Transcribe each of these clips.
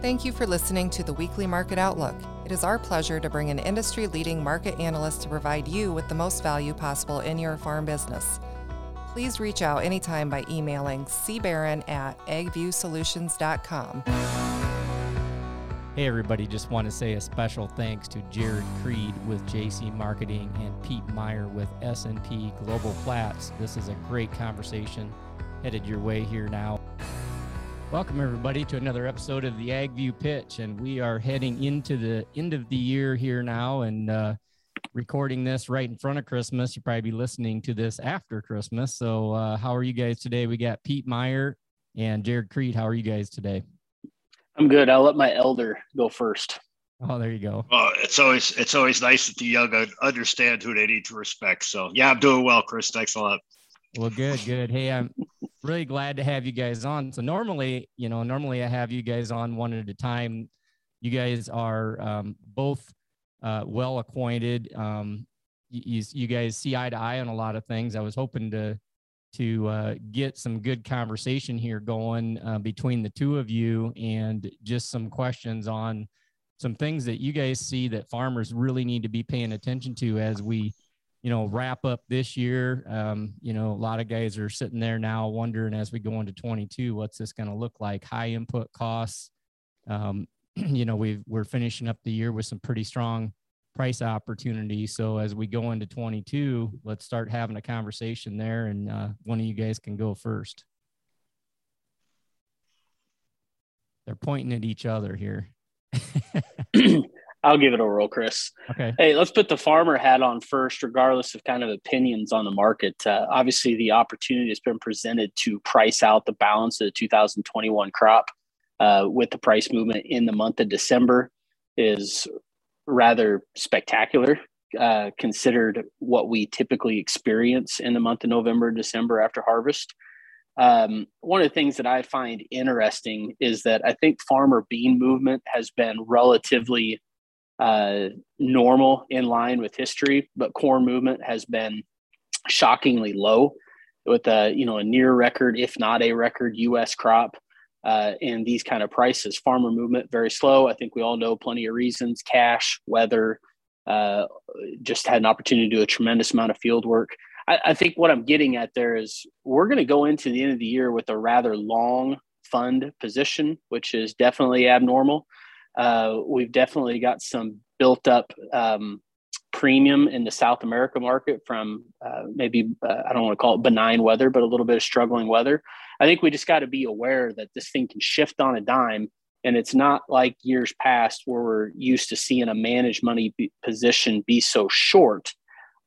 Thank you for listening to the weekly Market Outlook. It is our pleasure to bring an industry leading market analyst to provide you with the most value possible in your farm business. Please reach out anytime by emailing cbaron at agviewsolutions.com. Hey everybody, just want to say a special thanks to Jarod Creed with JC Marketing and Pete Meyer with S&P Global Platts. This is a great conversation headed your way here now. Welcome, everybody, to another episode of the AgView Pitch. And we are heading into the end of the year here now and uh, recording this right in front of Christmas. You'll probably be listening to this after Christmas. So, uh, how are you guys today? We got Pete Meyer and Jarod Creed. How are you guys today? I'm good. I'll let my elder go first. Oh, there you go. Well, it's always it's always nice that the young understand who they need to respect. So, yeah, I'm doing well, Chris. Thanks a lot. Well, good, good. Hey, I'm really glad to have you guys on. So normally, you know, normally I have you guys on one at a time. You guys are um, both uh, well acquainted. Um, you, you guys see eye to eye on a lot of things. I was hoping to to uh, get some good conversation here going uh, between the two of you and just some questions on some things that you guys see that farmers really need to be paying attention to as we you know, wrap up this year. Um, you know, a lot of guys are sitting there now wondering as we go into 22, what's this going to look like? High input costs. Um, you know, we we're finishing up the year with some pretty strong price opportunities. So as we go into 22, let's start having a conversation there, and uh, one of you guys can go first. They're pointing at each other here. I'll give it a roll, Chris. Okay. Hey, let's put the farmer hat on first, regardless of kind of opinions on the market. Uh, obviously, the opportunity has been presented to price out the balance of the 2021 crop uh, with the price movement in the month of December is rather spectacular, uh, considered what we typically experience in the month of November, December after harvest. Um, one of the things that I find interesting is that I think farmer bean movement has been relatively uh, normal in line with history, but corn movement has been shockingly low with a you know a near record, if not a record, U.S. crop. Uh, and these kind of prices, farmer movement very slow. I think we all know plenty of reasons: cash, weather. Uh, just had an opportunity to do a tremendous amount of field work. I, I think what I'm getting at there is we're going to go into the end of the year with a rather long fund position, which is definitely abnormal uh, we've definitely got some built up um, premium in the South America market from uh, maybe, uh, I don't want to call it benign weather, but a little bit of struggling weather. I think we just got to be aware that this thing can shift on a dime. And it's not like years past where we're used to seeing a managed money position be so short.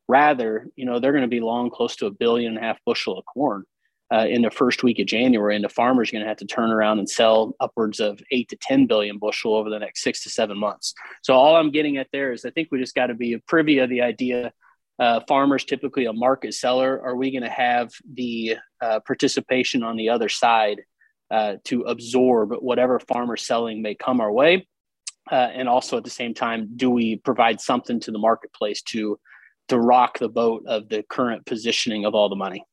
Rather, you know, they're going to be long close to a billion and a half bushel of corn uh, in the first week of January, and the farmer's are going to have to turn around and sell upwards of eight to 10 billion bushel over the next six to seven months. So, all I'm getting at there is I think we just got to be privy of the idea. Uh, farmers typically a market seller. Are we going to have the uh, participation on the other side uh, to absorb whatever farmer selling may come our way? Uh, and also at the same time, do we provide something to the marketplace to to rock the boat of the current positioning of all the money?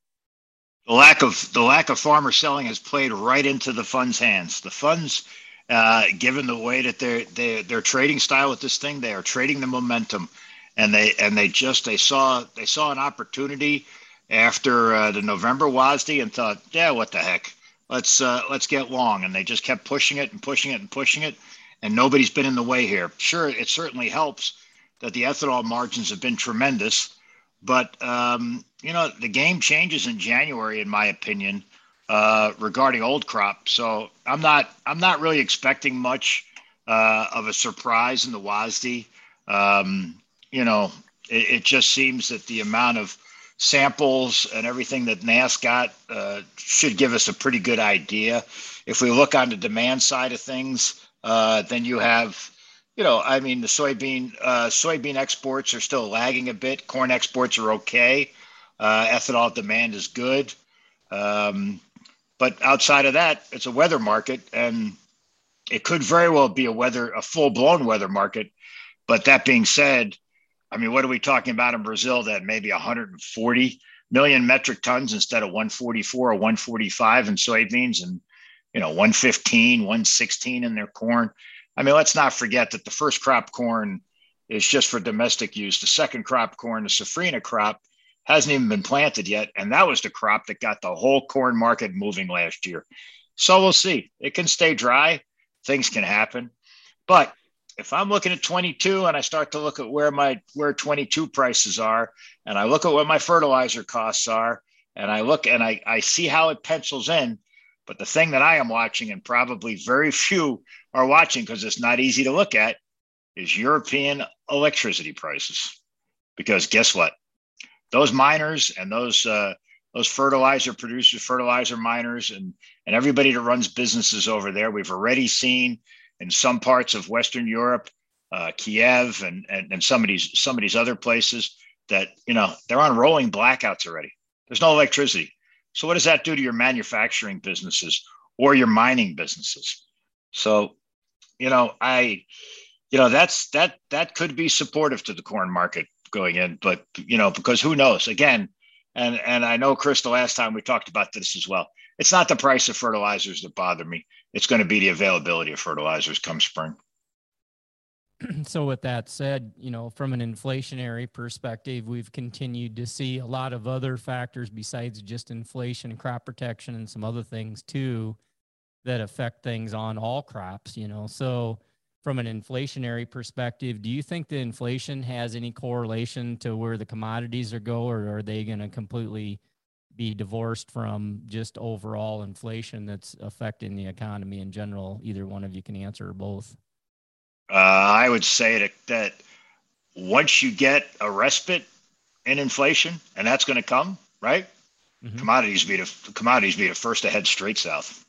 The lack of the lack of farmer selling has played right into the funds' hands. The funds, uh, given the way that they're they're trading style with this thing, they are trading the momentum, and they and they just they saw they saw an opportunity after uh, the November WASDE and thought, yeah, what the heck, let's uh, let's get long, and they just kept pushing it and pushing it and pushing it, and nobody's been in the way here. Sure, it certainly helps that the ethanol margins have been tremendous but um, you know, the game changes in January, in my opinion, uh, regarding old crop. So I'm not I'm not really expecting much uh, of a surprise in the WASDE. Um, you know, it, it, just seems that the amount of samples and everything that NASS got uh, should give us a pretty good idea. If we look on the demand side of things, uh, then you have you know, I mean, the soybean uh, soybean exports are still lagging a bit. Corn exports are okay. Uh, ethanol demand is good, um, but outside of that, it's a weather market, and it could very well be a weather a full blown weather market. But that being said, I mean, what are we talking about in Brazil? That maybe 140 million metric tons instead of 144 or 145 in soybeans, and you know, 115, 116 in their corn. I mean, let's not forget that the first crop corn is just for domestic use. The second crop corn, the safrinha crop, hasn't even been planted yet. And that was the crop that got the whole corn market moving last year. So we'll see. It can stay dry, things can happen. But if I'm looking at 22 and I start to look at where my where 22 prices are, and I look at what my fertilizer costs are, and I look and I, I see how it pencils in. But the thing that I am watching, and probably very few are watching because it's not easy to look at, is European electricity prices. Because guess what? Those miners and those uh, those fertilizer producers, fertilizer miners, and and everybody that runs businesses over there, we've already seen in some parts of Western Europe, uh, Kiev, and, and and some of these some of these other places that you know they're on rolling blackouts already. There's no electricity. So what does that do to your manufacturing businesses or your mining businesses? So, you know, I, you know, that's that that could be supportive to the corn market going in, but you know, because who knows? Again, and and I know Chris, the last time we talked about this as well. It's not the price of fertilizers that bother me. It's going to be the availability of fertilizers come spring. so with that said, you know, from an inflationary perspective, we've continued to see a lot of other factors besides just inflation, crop protection, and some other things too that affect things on all crops, you know. So from an inflationary perspective, do you think the inflation has any correlation to where the commodities are go, or are they going to completely be divorced from just overall inflation that's affecting the economy in general? Either one of you can answer or both. Uh, I would say that, that once you get a respite in inflation, and that's going to come, right? Mm-hmm. Commodities be the commodities be the first to head straight south.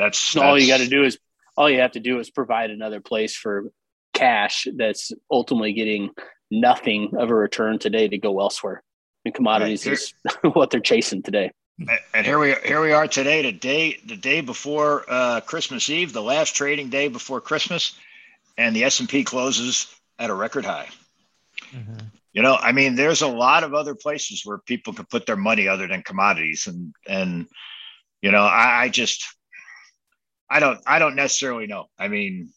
That's, that's all you got to do is all you have to do is provide another place for cash that's ultimately getting nothing of a return today to go elsewhere. And commodities right. is what they're chasing today and here we are, here we are today, the day the day before uh, Christmas Eve, the last trading day before Christmas, and the S and P closes at a record high. Mm-hmm. You know, I mean, there's a lot of other places where people could put their money other than commodities, and and you know, I, I just I don't I don't necessarily know. I mean,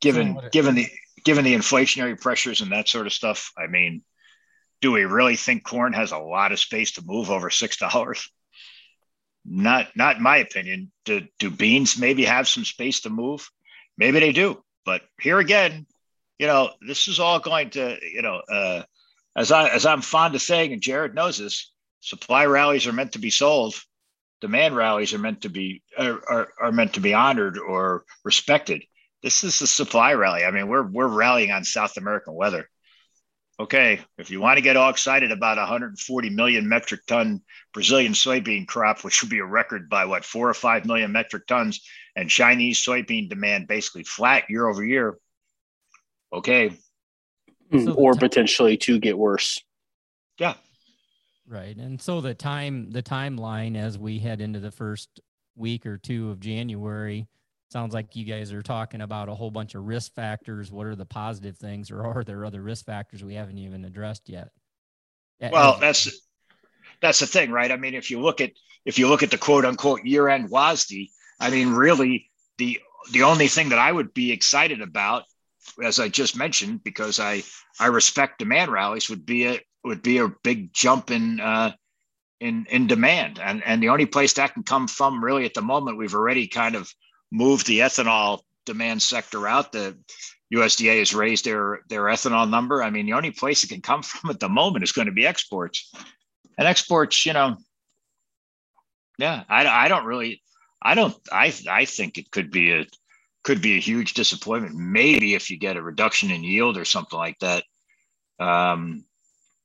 given given the given the inflationary pressures and that sort of stuff, I mean, do we really think corn has a lot of space to move over six dollars? Not, not in my opinion. Do, do beans maybe have some space to move? Maybe they do. But here again, you know, this is all going to, you know, uh, as I as I'm fond of saying, and Jarod knows this, supply rallies are meant to be sold. Demand rallies are meant to be are, are, are meant to be honored or respected. This is a supply rally. I mean, we're we're rallying on South American weather okay, if you want to get all excited about 140 million metric ton Brazilian soybean crop, which would be a record by what, four or five million metric tons, and Chinese soybean demand basically flat year over year, okay. So or t- potentially to get worse. Yeah. Right. And so the time, the timeline as we head into the first week or two of January, sounds like you guys are talking about a whole bunch of risk factors. What are the positive things, or are there other risk factors we haven't even addressed yet? Well, that's that's the thing, right? I mean, if you look at if you look at the quote unquote year end WASDE, I mean, really the the only thing that I would be excited about, as I just mentioned, because I I respect demand rallies, would be a would be a big jump in uh, in in demand, and and the only place that can come from really at the moment, we've already kind of moved the ethanol demand sector out. The USDA has raised their their ethanol number. I mean, the only place it can come from at the moment is going to be exports, and exports, you know, yeah, I, I don't really, I don't, I I think it could be a could be a huge disappointment. Maybe if you get a reduction in yield or something like that, um,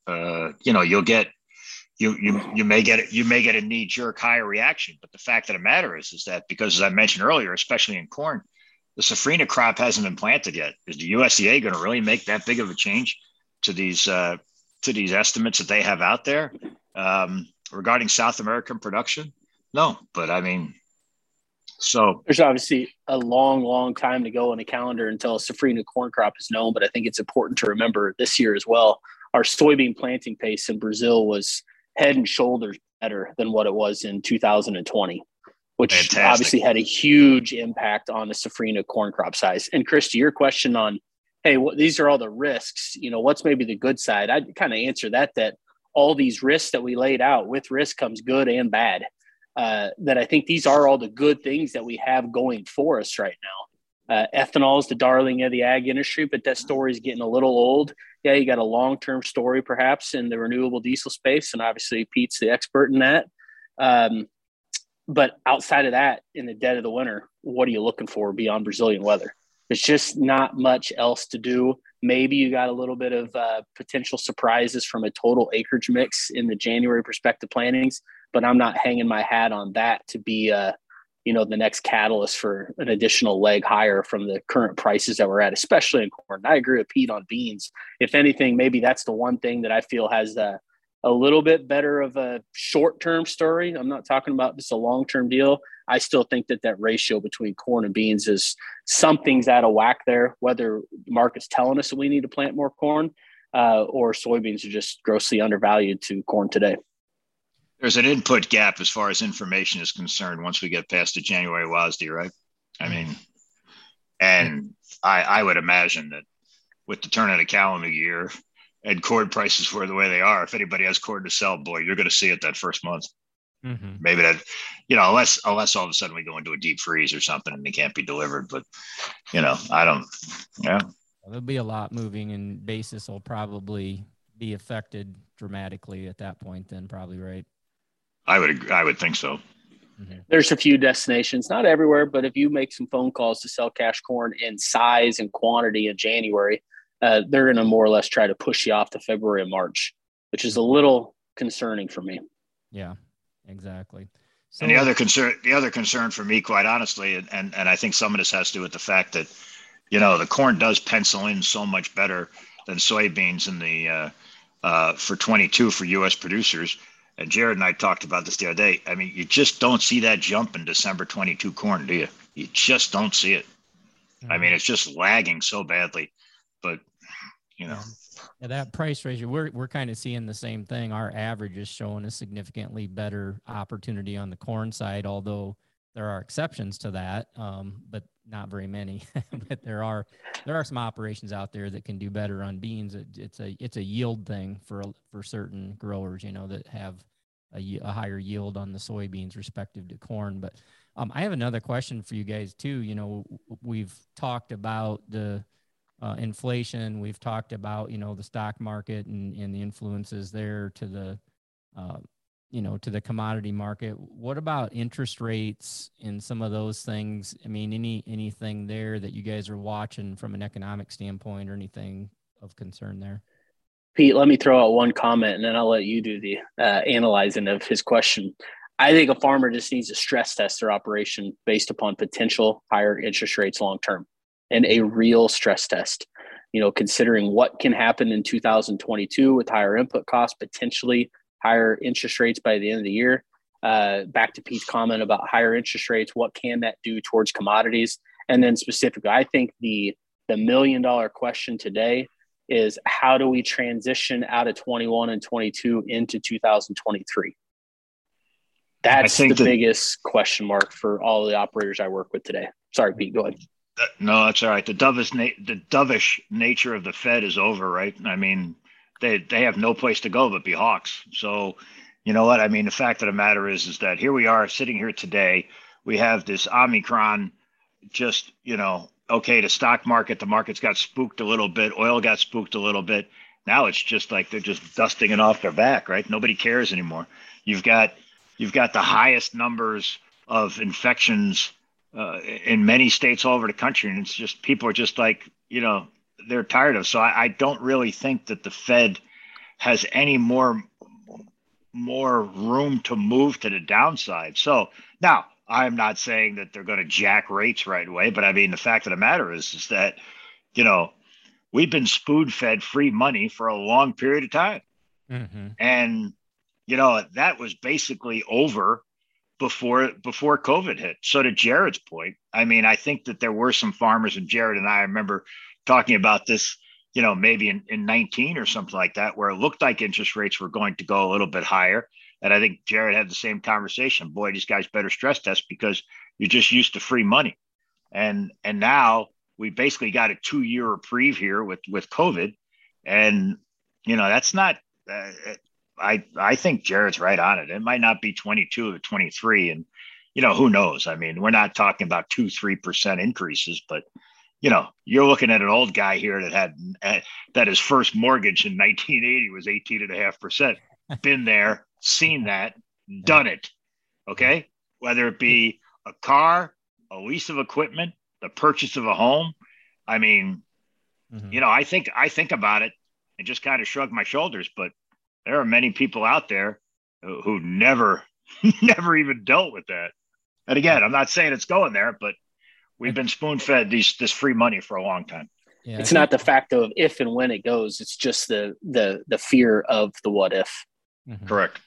uh, you know, you'll get you you you may get you may get a knee jerk higher reaction but the fact of the matter is is that because as i mentioned earlier especially in corn the safrinha crop hasn't been planted yet. Is the usda going to really make that big of a change to these uh, to these estimates that they have out there um, regarding south american production? No but i mean so. There's obviously a long long time to go on the calendar until a safrinha corn crop is known but i think it's important to remember this year as well our soybean planting pace in brazil was head and shoulders better than what it was in 2020. which Fantastic. obviously had a huge impact on the safrinha corn crop size. And Chris, to your question on, hey, what, these are all the risks. You know, what's maybe the good side? I'd kind of answer that that all these risks that we laid out with risk comes good and bad. Uh, that I think these are all the good things that we have going for us right now. Uh, ethanol is the darling of the ag industry, but that story is getting a little old. Yeah, you got a long term story perhaps in the renewable diesel space, and obviously Pete's the expert in that. Um, but outside of that, in the dead of the winter, what are you looking for beyond Brazilian weather? There's just not much else to do. Maybe you got a little bit of uh, potential surprises from a total acreage mix in the January prospective plantings, but I'm not hanging my hat on that to be, uh, you know, the next catalyst for an additional leg higher from the current prices that we're at, especially in corn. I agree with Pete on beans. If anything, maybe that's the one thing that I feel has uh, a little bit better of a short term story. I'm not talking about just a long term deal. I still think that that ratio between corn and beans is something's out of whack there, whether the market's telling us that we need to plant more corn uh, or soybeans are just grossly undervalued to corn today. There's an input gap as far as information is concerned once we get past the January WASDE, right? I mean, and I, I would imagine that with the turn of the calendar year, and corn prices were the way they are, if anybody has corn to sell, boy, you're going to see it that first month. Mm-hmm. Maybe that, you know, unless unless all of a sudden we go into a deep freeze or something and they can't be delivered. But you know, I don't. Yeah, there'll be a lot moving, and basis will probably be affected dramatically at that point. Then probably right. I would agree, I would think so. Mm-hmm. There's a few destinations, not everywhere, but if you make some phone calls to sell cash corn in size and quantity in January, uh, they're going to more or less try to push you off to February and March, which is a little concerning for me. Yeah, exactly. So, and the other concern, the other concern for me, quite honestly, and, and, and I think some of this has to do with the fact that, you know, the corn does pencil in so much better than soybeans in the uh, uh, for 22 for U.S. producers. And Jarod and I talked about this the other day. I mean, you just don't see that jump in December 22 corn, do you? You just don't see it. I mean, mm-hmm. it's just lagging so badly. But you know. Yeah, that price ratio, we're we're kind of seeing the same thing. Our average is showing a significantly better opportunity on the corn side, although there are exceptions to that, um, but not very many. but there are there are some operations out there that can do better on beans. It, it's a it's a yield thing for for certain growers, you know, that have a, a higher yield on the soybeans respective to corn. But um, I have another question for you guys too. You know, we've talked about the uh, inflation. We've talked about you know the stock market and, and the influences there to the uh, you know to the commodity market. What about interest rates and some of those things? I mean, any anything there that you guys are watching from an economic standpoint or anything of concern there? Pete, let me throw out one comment and then I'll let you do the uh, analyzing of his question. I think a farmer just needs to stress test their operation based upon potential higher interest rates long term and a real stress test. You know, considering what can happen in 2022 with higher input costs, potentially higher interest rates by the end of the year. Uh, back to Pete's comment about higher interest rates, what can that do towards commodities? And then specifically, I think the the million dollar question today is how do we transition out of 21 and 22 into 2023? That's the that, biggest question mark for all the operators I work with today. Sorry, Pete, go ahead no, that's all right. The dovish, na- the dovish nature of the Fed is over, right? I mean, they they have no place to go but be hawks. So, you know what? I mean, the fact of the matter is, is that here we are sitting here today. We have this Omicron, just you know, okay, the stock market, the market's got spooked a little bit. Oil got spooked a little bit. Now it's just like they're just dusting it off their back, right? Nobody cares anymore. You've got you've got the highest numbers of infections uh, in many states all over the country, and it's just people are just like you know they're tired of. So I, I don't really think that the Fed has any more more room to move to the downside. So now I'm not saying that they're going to jack rates right away, but I mean the fact of the matter is is that you know we've been spoon fed free money for a long period of time, mm-hmm. and you know that was basically over before before COVID hit. So to Jarod's point, I mean, I think that there were some farmers, and Jarod and I remember talking about this, you know, maybe in, in 19 or something like that, where it looked like interest rates were going to go a little bit higher. And I think Jarod had the same conversation. Boy, these guys better stress test because you're just used to free money. And and now we basically got a two year reprieve here with with COVID, and you know that's not. Uh, I I think Jarod's right on it. It might not be 22 or 23, and you know who knows. I mean, we're not talking about two three percent increases, but you know you're looking at an old guy here that had uh, that his first mortgage in 1980 was 18 and a half percent. Been there, seen that, done it. Okay, whether it be a car, a lease of equipment, the purchase of a home. I mean, mm-hmm. you know, I think I think about it and just kind of shrug my shoulders, but there are many people out there who, who never never even dealt with that. And again, I'm not saying it's going there, but we've been spoon fed these this free money for a long time. Yeah, it's not the fact of if and when it goes. It's just the the the fear of the what if. Mm-hmm. Correct.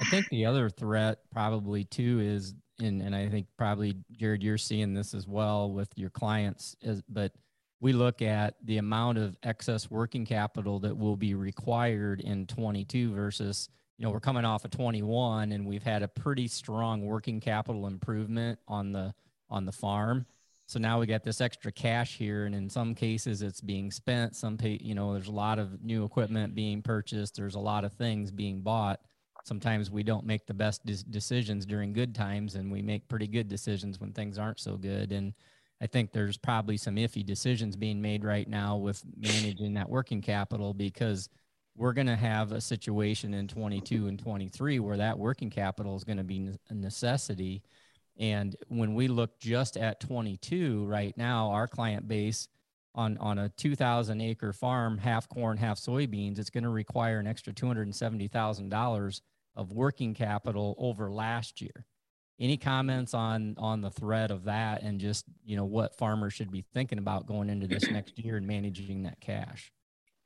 I think the other threat probably too is and, and I think probably Jarod, you're seeing this as well with your clients, is, but we look at the amount of excess working capital that will be required in 22 versus, you know, we're coming off of 21 and we've had a pretty strong working capital improvement on the on the farm. So now we got this extra cash here, and in some cases it's being spent. Some, pay, you know, there's a lot of new equipment being purchased. There's a lot of things being bought sometimes we don't make the best decisions during good times and we make pretty good decisions when things aren't so good and i think there's probably some iffy decisions being made right now with managing that working capital because we're going to have a situation in 22 and 23 where that working capital is going to be a necessity and when we look just at 22 right now our client base on on a 2000 acre farm half corn half soybeans it's going to require an extra $270000 of working capital over last year. Any comments on on the threat of that and just you know what farmers should be thinking about going into this next year and managing that cash?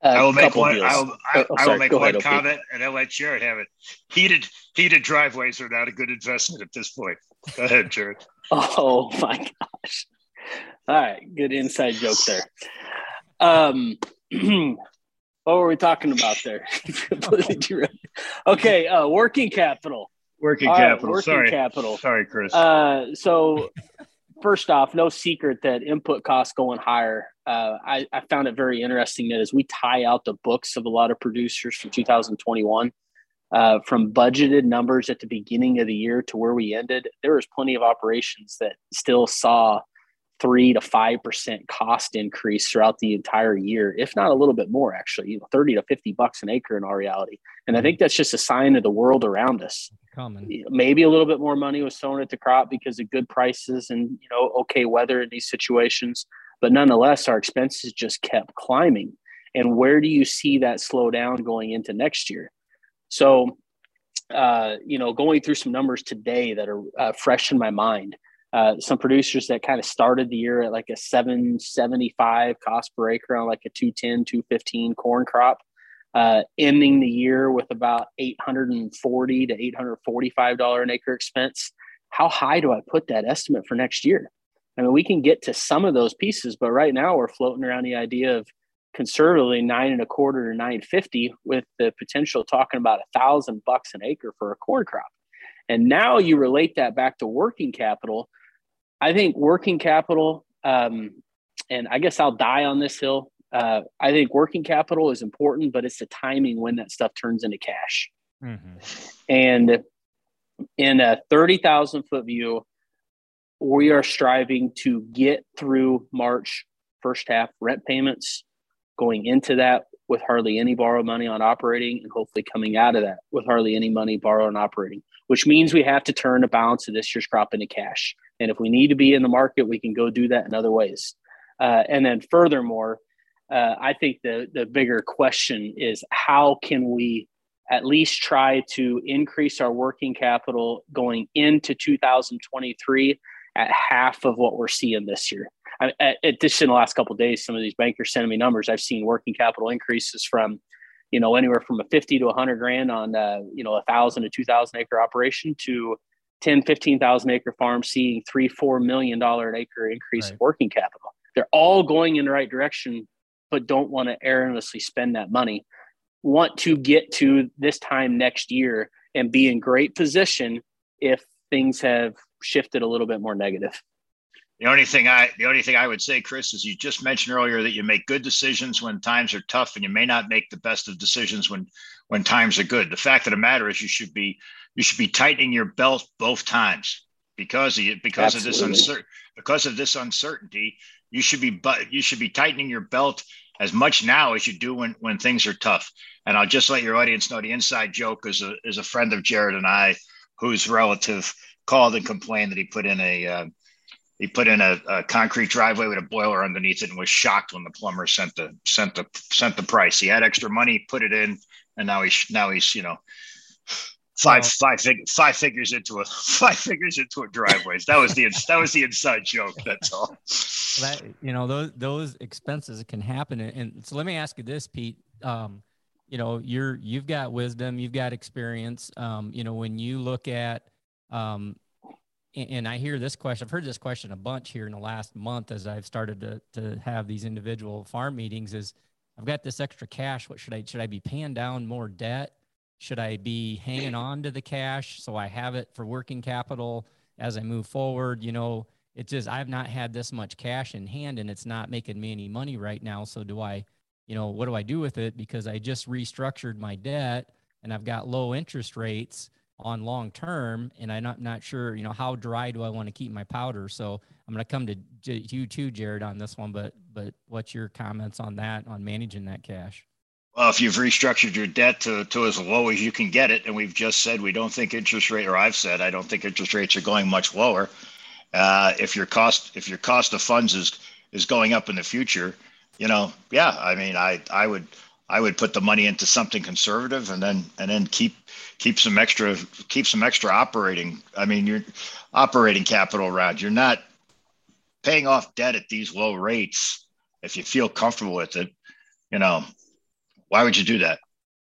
Uh, I will make one. I will, I, oh, I will make one ahead, comment, okay. and I'll let Jarod have it. Heated heated driveways are not a good investment at this point. Go ahead, Jarod. oh my gosh! All right, good inside joke there. Um, what were we talking about there? okay, uh, working capital. Working All capital. Right, working Sorry. capital. Sorry, Chris. Uh, so, first off, no secret that input costs going higher. Uh, I, I found it very interesting that as we tie out the books of a lot of producers from 2021, uh, from budgeted numbers at the beginning of the year to where we ended, there was plenty of operations that still saw three to five percent cost increase throughout the entire year, if not a little bit more, actually, you know, 30 to 50 bucks an acre in our reality. And I think that's just a sign of the world around us. Common. Maybe a little bit more money was thrown at the crop because of good prices and you know, okay weather in these situations. But nonetheless, our expenses just kept climbing. And where do you see that slow down going into next year? So uh, you know, going through some numbers today that are uh, fresh in my mind uh, some producers that kind of started the year at like a 775 cost per acre on like a 210 215 corn crop uh, ending the year with about 840 to 845 dollar an acre expense how high do i put that estimate for next year i mean we can get to some of those pieces but right now we're floating around the idea of conservatively nine and a quarter to 950 with the potential talking about a thousand bucks an acre for a corn crop and now you relate that back to working capital I think working capital, um, and I guess I'll die on this hill. Uh, I think working capital is important, but it's the timing when that stuff turns into cash. Mm-hmm. And in a 30,000 foot view, we are striving to get through March first half rent payments, going into that with hardly any borrowed money on operating, and hopefully coming out of that with hardly any money borrowed on operating, which means we have to turn the balance of this year's crop into cash. And if we need to be in the market, we can go do that in other ways. Uh, and then furthermore, uh, I think the the bigger question is how can we at least try to increase our working capital going into 2023 at half of what we're seeing this year. I, at, this in the last couple days, some of these bankers sending me numbers. I've seen working capital increases from, you know, anywhere from a 50 to 100 grand on, uh, you know, a thousand to 2,000 acre operation to 10, 15,000 acre farm seeing three, $4 million an acre increase right. in working capital. They're all going in the right direction, but don't want to erroneously spend that money. Want to get to this time next year and be in great position if things have shifted a little bit more negative. The only thing I the only thing I would say, Chris, is you just mentioned earlier that you make good decisions when times are tough, and you may not make the best of decisions when when times are good. The fact of the matter is, you should be you should be tightening your belt both times because of because Absolutely. of this uncertain because of this uncertainty. You should be but you should be tightening your belt as much now as you do when when things are tough. And I'll just let your audience know the inside joke is a is a friend of Jarod and I, whose relative called and complained that he put in a uh, he put in a, a, concrete driveway with a boiler underneath it and was shocked when the plumber sent the sent the sent the price. He had extra money, put it in, and now he's now he's you know five five fig- five figures into a five figures into a driveway. That was the that was the inside joke. That's all. That you know those those expenses can happen, and so let me ask you this, Pete. Um, you know you're you've got wisdom, you've got experience. Um, you know when you look at um, and I hear this question. I've heard this question a bunch here in the last month as I've started to to have these individual farm meetings. Is I've got this extra cash. What should I should I be paying down more debt? Should I be hanging on to the cash so I have it for working capital as I move forward? You know, it's just I've not had this much cash in hand and it's not making me any money right now. So do I, you know, what do I do with it? Because I just restructured my debt and I've got low interest rates on long term and i'm not, not sure you know how dry do i want to keep my powder? So i'm going to come to you too jarod on this one but but what's your comments on that on managing that cash? Well if you've restructured your debt to, to as low as you can get it and we've just said we don't think interest rate or i've said i don't think interest rates are going much lower uh, if your cost if your cost of funds is is going up in the future you know yeah i mean i i would I would put the money into something conservative and then and then keep keep some extra keep some extra operating. I mean, you're operating capital around. You're not paying off debt at these low rates if you feel comfortable with it. You know, why would you do that?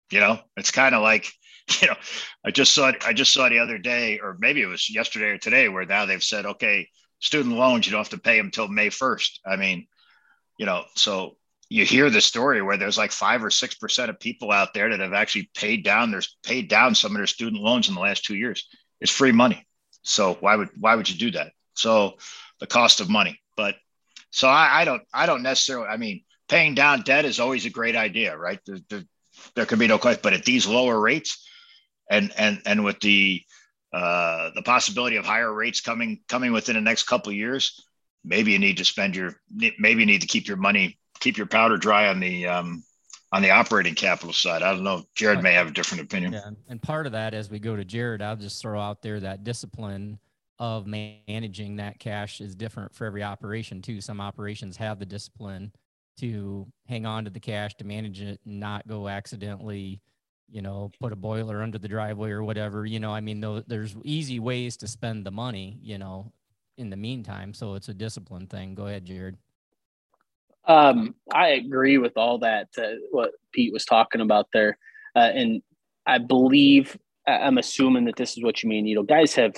You know, it's kind of like you know, I just saw I just saw the other day, or maybe it was yesterday or today, where now they've said, okay, student loans you don't have to pay them until May first. I mean, you know, so you hear the story where there's like five or six percent of people out there that have actually paid down their paid down some of their student loans in the last two years. It's free money. So why would why would you do that? So the cost of money. But so I, I don't I don't necessarily I mean paying down debt is always a great idea, right? There, there, there can be no question. But at these lower rates and and and with the uh, the possibility of higher rates coming coming within the next couple of years, maybe you need to spend your maybe you need to keep your money keep your powder dry on the um, on the operating capital side. I don't know. Jarod may have a different opinion. Yeah, and part of that, as we go to Jarod, I'll just throw out there that discipline of managing that cash is different for every operation too. Some operations have the discipline to hang on to the cash to manage it and not go accidentally you know put a boiler under the driveway or whatever you know i mean there's easy ways to spend the money you know in the meantime so it's a discipline thing go ahead jarod um, I agree with all that, uh, what Pete was talking about there. Uh, and I believe, I'm assuming that this is what you mean. You know, guys have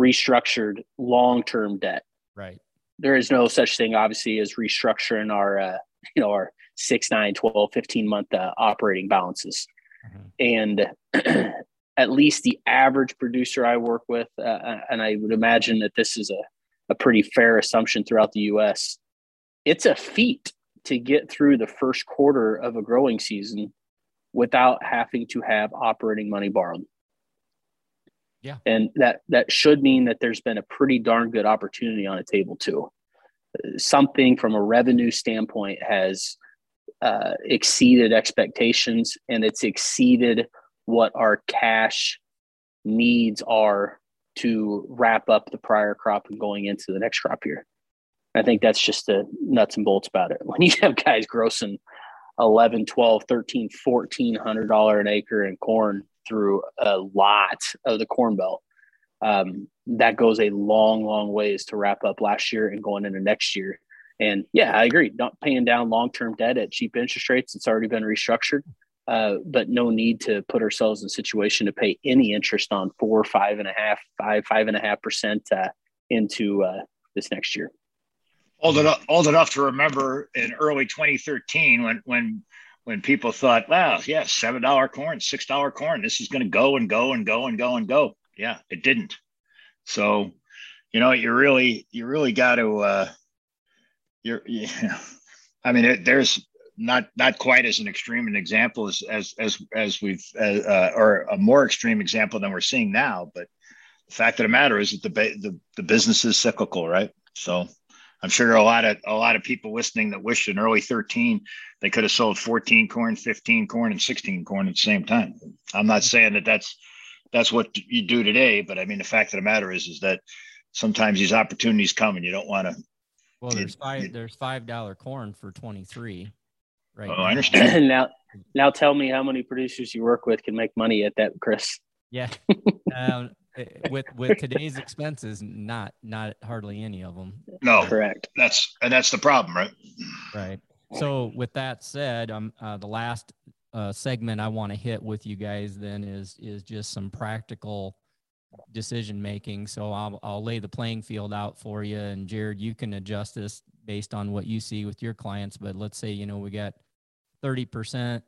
restructured long term debt. Right. There is no such thing, obviously, as restructuring our, uh, you know, our 6, 9, 12, 15 month uh, operating balances. Mm-hmm. And at least the average producer I work with, uh, and I would imagine that this is a, a pretty fair assumption throughout the US, it's a feat to get through the first quarter of a growing season without having to have operating money borrowed. Yeah. And that that should mean that there's been a pretty darn good opportunity on the table too. Something from a revenue standpoint has uh, exceeded expectations and it's exceeded what our cash needs are to wrap up the prior crop and going into the next crop year. I think that's just the nuts and bolts about it. When you have guys grossing 11, 12, 13, 1400 dollar an acre in corn through a lot of the corn belt, um, that goes a long, long ways to wrap up last year and going into next year. And yeah, I agree. Not paying down long term debt at cheap interest rates. It's already been restructured, uh, but no need to put ourselves in a situation to pay any interest on four, five and a half, five, five and a half percent uh, into uh, this next year old enough, old enough to remember in early 2013 when when when people thought, wow, yeah, seven dollar corn, six dollar corn, this is going to go and go and go and go and go. Yeah, it didn't. So, you know, you really, you really got to, uh, you're, I mean, it, there's not not quite as an extreme an example as as as as we've uh, uh, or a more extreme example than we're seeing now. But the fact of the matter is that the the the business is cyclical, right? So I'm sure a lot of a lot of people listening that wish in early 13 they could have sold 14 corn, 15 corn, and 16 corn at the same time. I'm not saying that that's that's what you do today, but I mean the fact of the matter is is that sometimes these opportunities come and you don't want to. Well, there's five there's five dollar corn for 23. Right. Oh, I understand. now, now tell me how many producers you work with can make money at that, Chris. Yeah. um, with with today's expenses, not not hardly any of them. No, correct. That's and that's the problem, right? Right. So with that said, um, uh, the last uh, segment I want to hit with you guys then is is just some practical decision making. So I'll I'll lay the playing field out for you, and Jarod, you can adjust this based on what you see with your clients. But let's say you know we got thirty percent,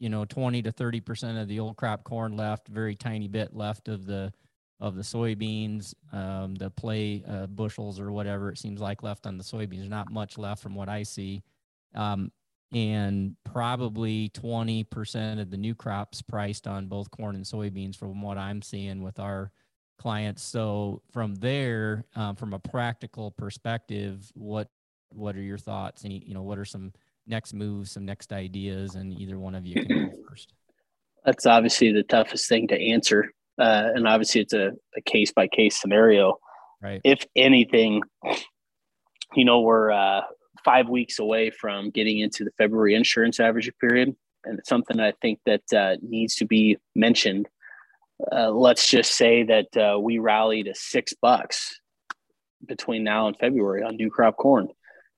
you know, twenty to thirty percent of the old crop corn left, very tiny bit left of the of the soybeans, um, the play uh, bushels or whatever it seems like left on the soybeans. There's not much left from what I see. Um, and probably 20% of the new crops priced on both corn and soybeans from what I'm seeing with our clients. So from there, um, from a practical perspective, what what are your thoughts? Any, you know, what are some next moves, some next ideas, and either one of you can go first. That's obviously the toughest thing to answer uh, and obviously it's a, case by case scenario. Right. If anything, you know, we're uh, five weeks away from getting into the February insurance average period, and it's something I think that uh, needs to be mentioned. Uh, let's just say that uh, we rally to six bucks between now and February on new crop corn,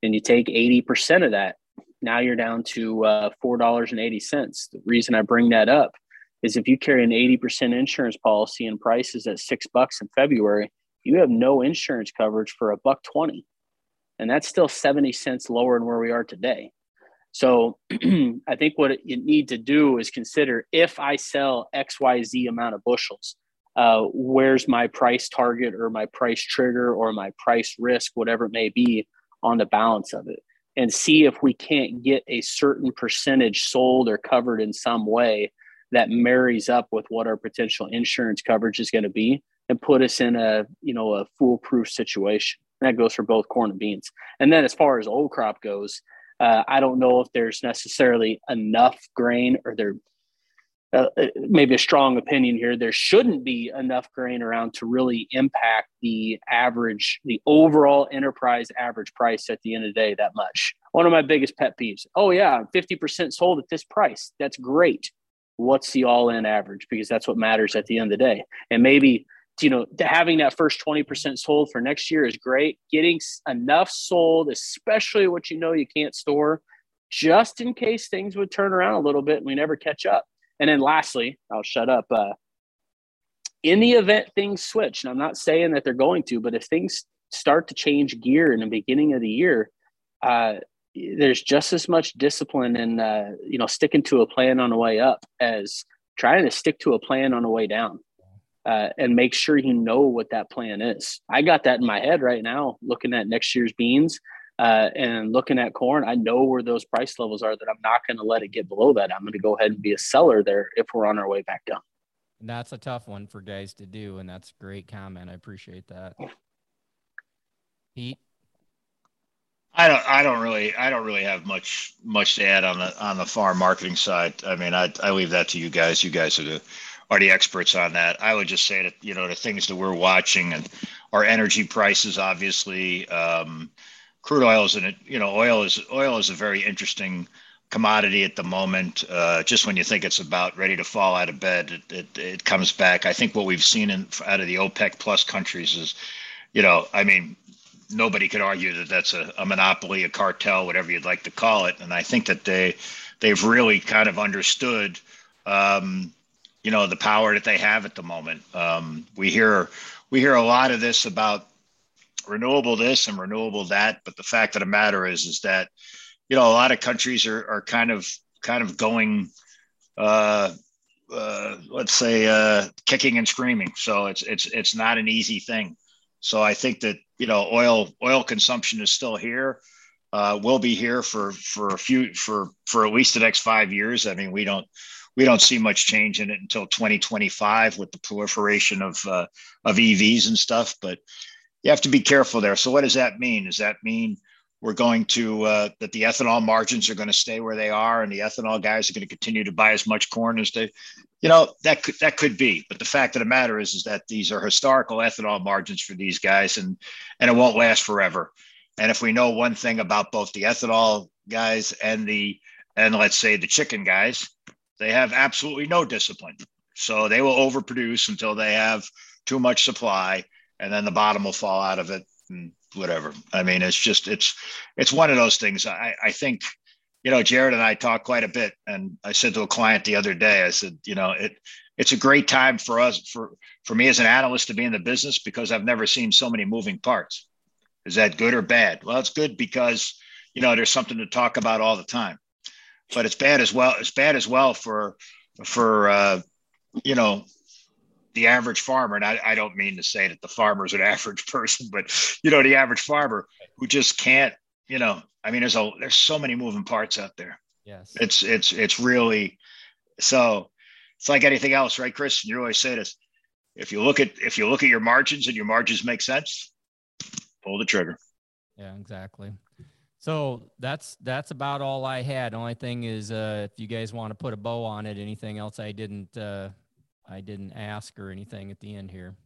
and you take eighty percent of that. Now you're down to uh, four dollars and eighty cents. The reason I bring that up is if you carry an 80% insurance policy and prices at six bucks in February, you have no insurance coverage for a buck 20. And that's still 70 cents lower than where we are today. So I think what you need to do is consider if I sell XYZ amount of bushels, uh, where's my price target or my price trigger or my price risk, whatever it may be, on the balance of it. And see if we can't get a certain percentage sold or covered in some way that marries up with what our potential insurance coverage is going to be and put us in a you know a foolproof situation. And that goes for both corn and beans. And then as far as old crop goes uh, i don't know if there's necessarily enough grain or there uh, uh, maybe a strong opinion here. There shouldn't be enough grain around to really impact the average the overall enterprise average price at the end of the day that much. One of my biggest pet peeves oh yeah 50% sold at this price. That's great what's the all in average? Because that's what matters at the end of the day. And maybe you know having that first 20% sold for next year is great. Getting enough sold especially what you know you can't store just in case things would turn around a little bit and we never catch up. And then lastly i'll shut up uh, in the event things switch and i'm not saying that they're going to but if things start to change gear in the beginning of the year uh, there's just as much discipline in uh, you know sticking to a plan on the way up as trying to stick to a plan on the way down uh, and make sure you know what that plan is. I got that in my head right now looking at next year's beans uh, and looking at corn. I know where those price levels are that i'm not going to let it get below that. I'm going to go ahead and be a seller there if we're on our way back down. And that's a tough one for guys to do and that's a great comment. I appreciate that. Pete I don't. I don't really. I don't really have much much to add on the on the farm marketing side. I mean, I I leave that to you guys. You guys are the are the experts on that. I would just say that you know the things that we're watching and our energy prices, obviously, um, crude oil is it. You know, oil is oil is a very interesting commodity at the moment. Uh, just when you think it's about ready to fall out of bed, it, it, it comes back. I think what we've seen in, out of the OPEC plus countries is, you know, I mean, nobody could argue that that's a, a monopoly, a cartel, whatever you'd like to call it. And I think that they they've really kind of understood, um, you know, the power that they have at the moment. Um, we hear we hear a lot of this about renewable this and renewable that, but the fact of the matter is is that you know a lot of countries are are kind of kind of going, uh, uh, let's say, uh, kicking and screaming. So it's it's it's not an easy thing. So I think that you know oil oil consumption is still here. Uh, will be here for for a few for for at least the next five years. I mean, we don't we don't see much change in it until 2025 with the proliferation of uh, of EVs and stuff. But you have to be careful there. So what does that mean? Does that mean we're going to uh, that the ethanol margins are going to stay where they are, and the ethanol guys are going to continue to buy as much corn as they, you know, that could that could be. But the fact of the matter is, is that these are historical ethanol margins for these guys, and and it won't last forever. And if we know one thing about both the ethanol guys and the and let's say the chicken guys, they have absolutely no discipline. So they will overproduce until they have too much supply, and then the bottom will fall out of it and whatever. I mean, it's just it's it's one of those things. I, I think, you know, Jarod and I talk quite a bit. And I said to a client the other day, I said, you know, it it's a great time for us for for me as an analyst to be in the business because I've never seen so many moving parts. Is that good or bad? Well, it's good because you know there's something to talk about all the time but it's bad as well. It's bad as well for for uh, you know the average farmer. And I, I don't mean to say that the farmer is an average person, but you know the average farmer who just can't. You know, I mean, there's a there's so many moving parts out there. Yes, it's it's it's really so. It's like anything else, right, Chris? You always say this: if you look at if you look at your margins and your margins make sense, pull the trigger. Yeah, exactly. So that's that's about all I had. Only thing is, uh, if you guys want to put a bow on it, anything else I didn't uh, I didn't ask or anything at the end here.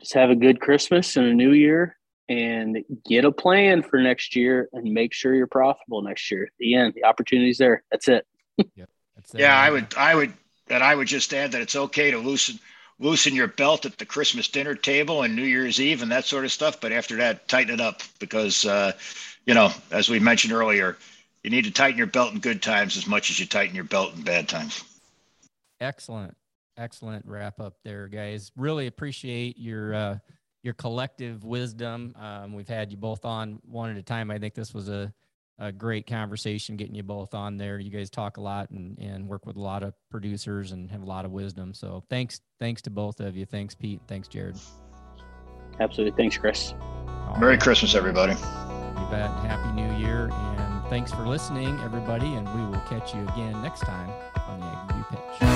Just have a good Christmas and a New Year, and get a plan for next year, and make sure you're profitable next year. At the end, the opportunity's there. That's it. yep, that's it. Yeah, I would I would and I would just add that it's okay to loosen loosen your belt at the Christmas dinner table and New Year's Eve and that sort of stuff. But after that, tighten it up because, uh, you know, as we mentioned earlier, you need to tighten your belt in good times as much as you tighten your belt in bad times. Excellent, excellent wrap up there, guys. Really appreciate your uh, your collective wisdom. Um, we've had you both on one at a time. I think this was a a great conversation getting you both on there. You guys talk a lot and, and work with a lot of producers and have a lot of wisdom. So thanks, thanks to both of you. Thanks, Pete. Thanks, Jarod. Absolutely. Thanks, Chris. All Merry right. Christmas, everybody. You bet. Happy New Year. And thanks for listening, everybody. And we will catch you again next time on the Ag Pitch.